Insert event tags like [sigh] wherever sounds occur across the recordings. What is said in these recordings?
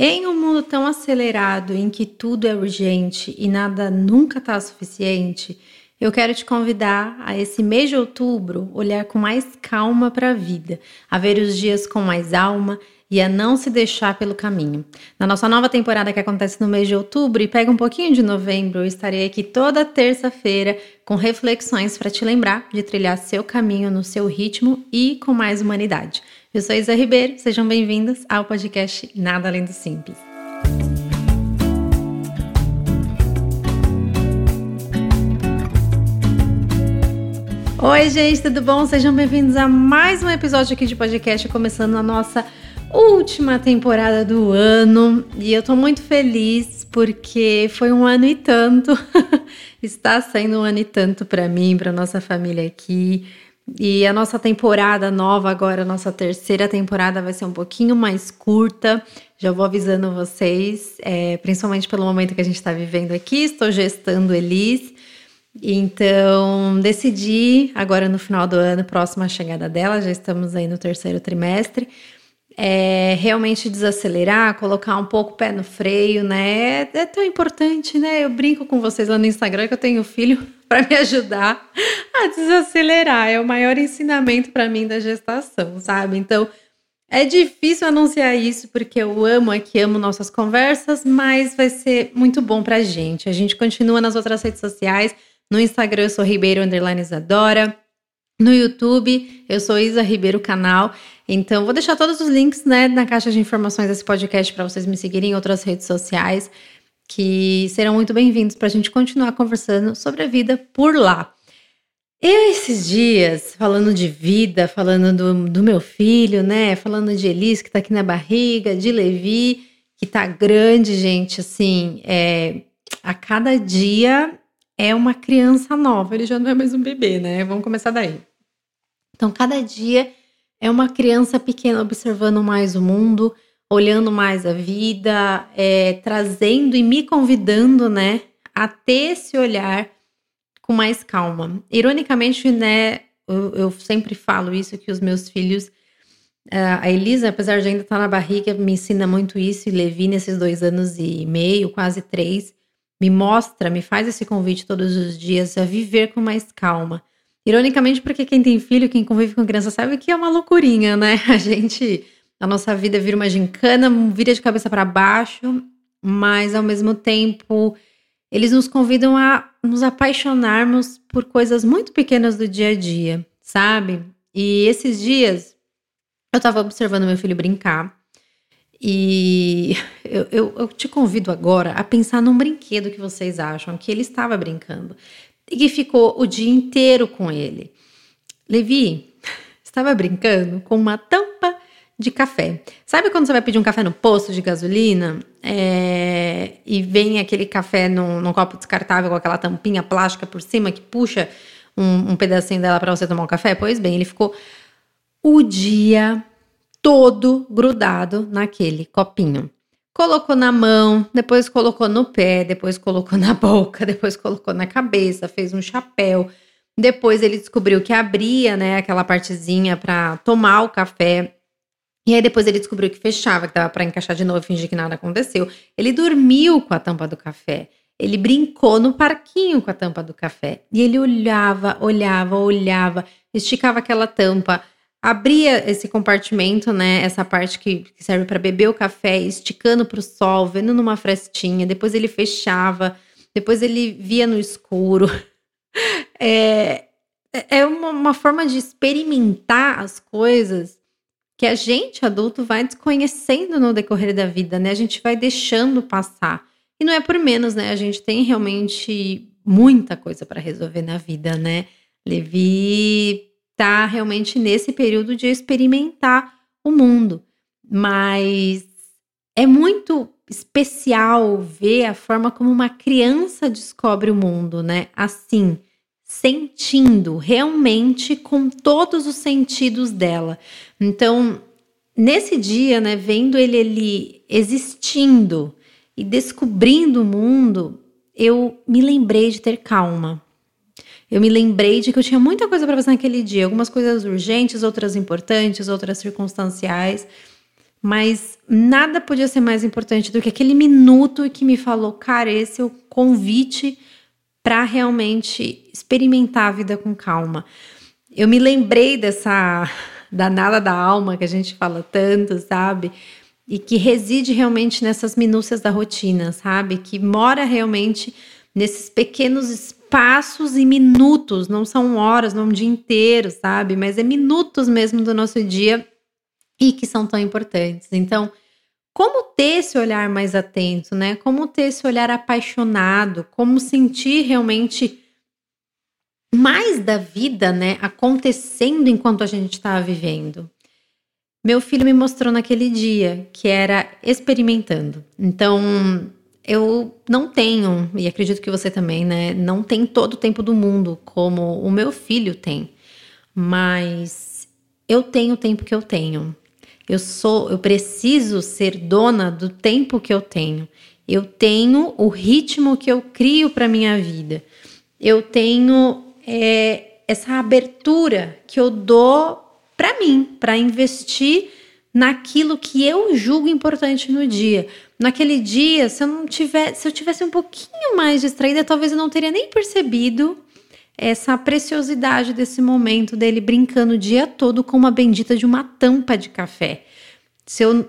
Em um mundo tão acelerado em que tudo é urgente e nada nunca está suficiente, eu quero te convidar a esse mês de outubro olhar com mais calma para a vida, a ver os dias com mais alma e a não se deixar pelo caminho. Na nossa nova temporada que acontece no mês de outubro e pega um pouquinho de novembro, eu estarei aqui toda terça-feira com reflexões para te lembrar de trilhar seu caminho no seu ritmo e com mais humanidade. Eu sou Isa Ribeiro, sejam bem-vindos ao podcast Nada Além do Simples. Oi, gente, tudo bom? Sejam bem-vindos a mais um episódio aqui de podcast, começando a nossa última temporada do ano. E eu tô muito feliz porque foi um ano e tanto. [laughs] Está sendo um ano e tanto para mim, para nossa família aqui. E a nossa temporada nova, agora, a nossa terceira temporada, vai ser um pouquinho mais curta. Já vou avisando vocês, é, principalmente pelo momento que a gente está vivendo aqui. Estou gestando Elis. Então, decidi, agora no final do ano, próxima chegada dela, já estamos aí no terceiro trimestre, é, realmente desacelerar, colocar um pouco o pé no freio, né? É, é tão importante, né? Eu brinco com vocês lá no Instagram que eu tenho filho [laughs] para me ajudar a desacelerar. É o maior ensinamento para mim da gestação, sabe? Então, é difícil anunciar isso porque eu amo aqui, amo nossas conversas, mas vai ser muito bom pra gente. A gente continua nas outras redes sociais. No Instagram eu sou Ribeiro Underline Isadora. No YouTube eu sou Isa Ribeiro Canal. Então, vou deixar todos os links né, na caixa de informações desse podcast para vocês me seguirem em outras redes sociais que serão muito bem-vindos para a gente continuar conversando sobre a vida por lá. Eu, esses dias, falando de vida, falando do, do meu filho, né? Falando de Elis, que tá aqui na barriga, de Levi, que tá grande, gente, assim, é, a cada dia é uma criança nova. Ele já não é mais um bebê, né? Vamos começar daí. Então, cada dia é uma criança pequena observando mais o mundo, olhando mais a vida, é, trazendo e me convidando, né, a ter esse olhar com mais calma. Ironicamente, né, eu, eu sempre falo isso que os meus filhos, a Elisa, apesar de ainda estar na barriga, me ensina muito isso e Levi nesses dois anos e meio, quase três, me mostra, me faz esse convite todos os dias a viver com mais calma. Ironicamente, porque quem tem filho, quem convive com criança, sabe que é uma loucurinha, né? [laughs] A gente a nossa vida vira uma gincana, vira de cabeça para baixo, mas ao mesmo tempo eles nos convidam a nos apaixonarmos por coisas muito pequenas do dia a dia, sabe? E esses dias eu tava observando meu filho brincar e [laughs] eu, eu, eu, te convido agora a pensar num brinquedo que vocês acham que ele estava brincando e que ficou o dia inteiro com ele. Levi estava brincando com uma tampa de café. Sabe quando você vai pedir um café no posto de gasolina é, e vem aquele café num, num, copo descartável com aquela tampinha plástica por cima que puxa um, um pedacinho dela para você tomar um café? Pois bem, ele ficou o dia todo grudado naquele copinho. Colocou na mão, depois colocou no pé, depois colocou na [laughs] boca, depois colocou na cabeça, fez um chapéu. Depois ele descobriu que abria, né, aquela partezinha para tomar o café. E aí depois ele descobriu que fechava, que dava para encaixar de novo, fingir que nada aconteceu. Ele dormiu com a tampa do café. Ele brincou no parquinho com a tampa do café. E ele olhava, olhava, olhava, esticava aquela tampa, abria esse compartimento, né? Essa parte que, que serve para beber o café, esticando para o sol, vendo numa frestinha. Depois ele fechava, depois ele via no escuro. [laughs] É, é uma, uma forma de experimentar as coisas que a gente, adulto, vai desconhecendo no decorrer da vida, né? A gente vai deixando passar. E não é por menos, né? A gente tem realmente muita coisa para resolver na vida, né? Levi tá realmente nesse período de experimentar o mundo, mas é muito especial ver a forma como uma criança descobre o mundo, né? Assim, sentindo realmente com todos os sentidos dela. Então, nesse dia, né, vendo ele ali existindo e descobrindo o mundo, eu me lembrei de ter calma. Eu me lembrei de que eu tinha muita coisa para fazer naquele dia, algumas coisas urgentes, outras importantes, outras circunstanciais. mas nada podia ser mais importante do que aquele minuto que me falou, cara, esse é o convite para realmente experimentar a vida com calma. Eu me lembrei dessa danada da alma que a gente fala tanto, sabe? E que reside realmente nessas minúcias da rotina, sabe? Que mora realmente nesses pequenos espaços e minutos, não são horas, não é um dia inteiro, sabe? Mas é minutos mesmo do nosso dia e que são tão importantes. Então, como ter esse olhar mais atento, né? Como ter esse olhar apaixonado, como sentir realmente mais da vida, né, acontecendo enquanto a gente estava vivendo. Meu filho me mostrou naquele dia que era experimentando. Então, eu não tenho, e acredito que você também, né, não tem todo o tempo do mundo como o meu filho tem. Mas eu tenho o tempo que eu tenho. Eu sou, eu preciso ser dona do tempo que eu tenho. Eu tenho o ritmo que eu crio para minha vida. Eu tenho é, essa abertura que eu dou para mim, para investir naquilo que eu julgo importante no dia. Naquele dia, se eu não tivesse, se eu tivesse um pouquinho mais distraída, talvez eu não teria nem percebido essa preciosidade desse momento dele brincando o dia todo com uma bendita de uma tampa de café. Se eu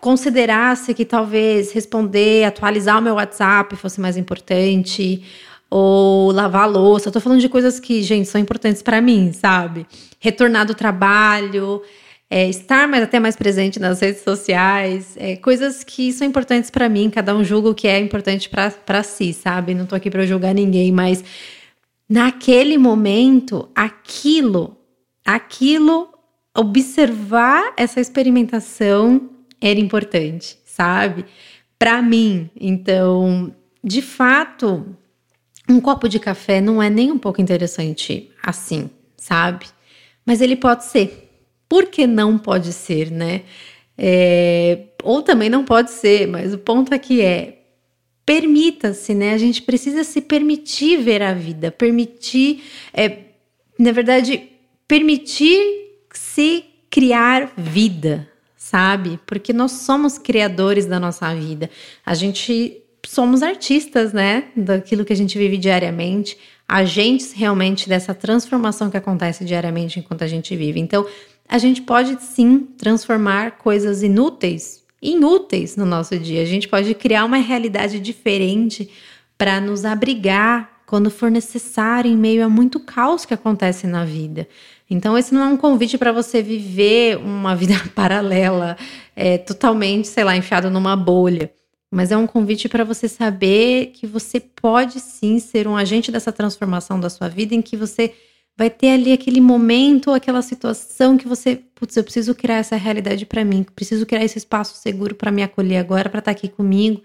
considerasse que talvez responder, atualizar o meu WhatsApp fosse mais importante, ou lavar a louça, eu tô falando de coisas que, gente, são importantes para mim, sabe? Retornar do trabalho, é, estar mais, até mais presente nas redes sociais, é, coisas que são importantes para mim, cada um julga o que é importante para si, sabe? Não tô aqui para julgar ninguém, mas naquele momento, aquilo, aquilo, observar essa experimentação era importante, sabe? Para mim. Então, de fato, um copo de café não é nem um pouco interessante assim, sabe? Mas ele pode ser. Por que não pode ser, né? É, ou também não pode ser, mas o ponto aqui é permita-se, né? A gente precisa se permitir ver a vida, permitir, é, na verdade, permitir se criar vida, sabe? Porque nós somos criadores da nossa vida. A gente somos artistas, né? Daquilo que a gente vive diariamente, agentes realmente dessa transformação que acontece diariamente enquanto a gente vive. Então, a gente pode sim transformar coisas inúteis inúteis no nosso dia. A gente pode criar uma realidade diferente para nos abrigar quando for necessário em meio a muito caos que acontece na vida. Então, esse não é um convite para você viver uma [laughs] vida paralela, é, totalmente, sei lá, enfiado numa bolha. Mas é um convite para você saber que você pode sim ser um agente dessa transformação da sua vida, em que você vai ter ali aquele momento, aquela situação que você, putz, eu preciso criar essa realidade para mim, preciso criar esse espaço seguro para me acolher agora, para estar tá aqui comigo,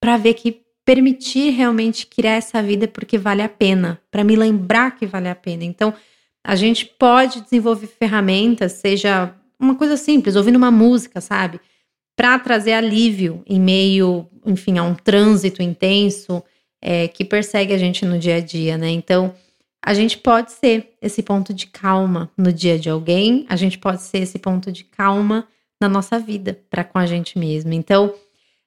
para ver que permitir realmente criar essa vida porque vale a pena, para me lembrar que vale a pena. Então, a gente pode desenvolver ferramentas, seja uma coisa simples, ouvindo uma música, sabe? Para trazer alívio em meio, enfim, a um trânsito intenso é, que persegue a gente no dia a dia, né? Então, a gente pode ser esse ponto de calma no dia de alguém, a gente pode ser esse ponto de calma na nossa vida para com a gente mesmo. Então,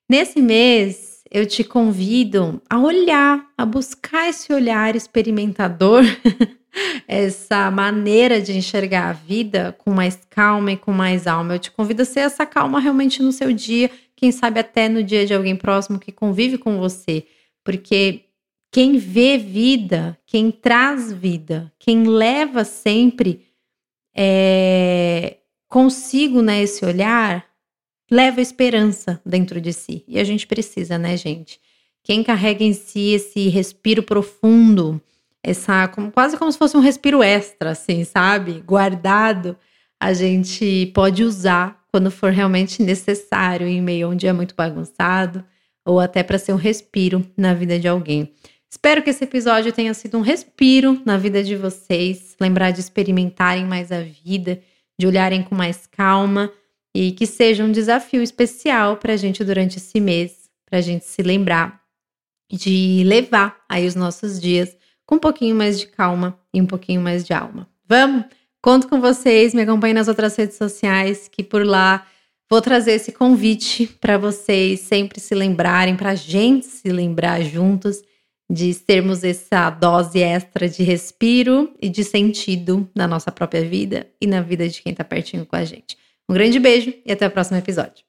nesse mês, eu te convido a olhar, a buscar esse olhar experimentador, [laughs] essa maneira de enxergar a vida com mais calma e com mais alma. Eu te convido a ser essa calma realmente no seu dia, quem sabe até no dia de alguém próximo que convive com você, porque quem vê vida, quem traz vida, quem leva sempre é, consigo né, esse olhar, leva esperança dentro de si. E a gente precisa, né, gente? Quem carrega em si esse respiro profundo, essa como, quase como se fosse um respiro extra, assim, sabe? Guardado, a gente pode usar quando for realmente necessário em meio a um dia muito bagunçado ou até para ser um respiro na vida de alguém. Espero que esse episódio tenha sido um respiro na vida de vocês, lembrar de experimentarem mais a vida, de olharem com mais calma e que seja um desafio especial para a gente durante esse mês, para a gente se lembrar de levar aí os nossos dias com um pouquinho mais de calma e um pouquinho mais de alma. Vamos? Conto com vocês, me acompanhem nas outras redes sociais, que por lá vou trazer esse convite para vocês sempre se lembrarem, para a gente se lembrar juntos de sermos essa dose extra de respiro e de sentido na nossa própria vida e na vida de quem está pertinho com a gente. Um grande beijo e até o próximo episódio.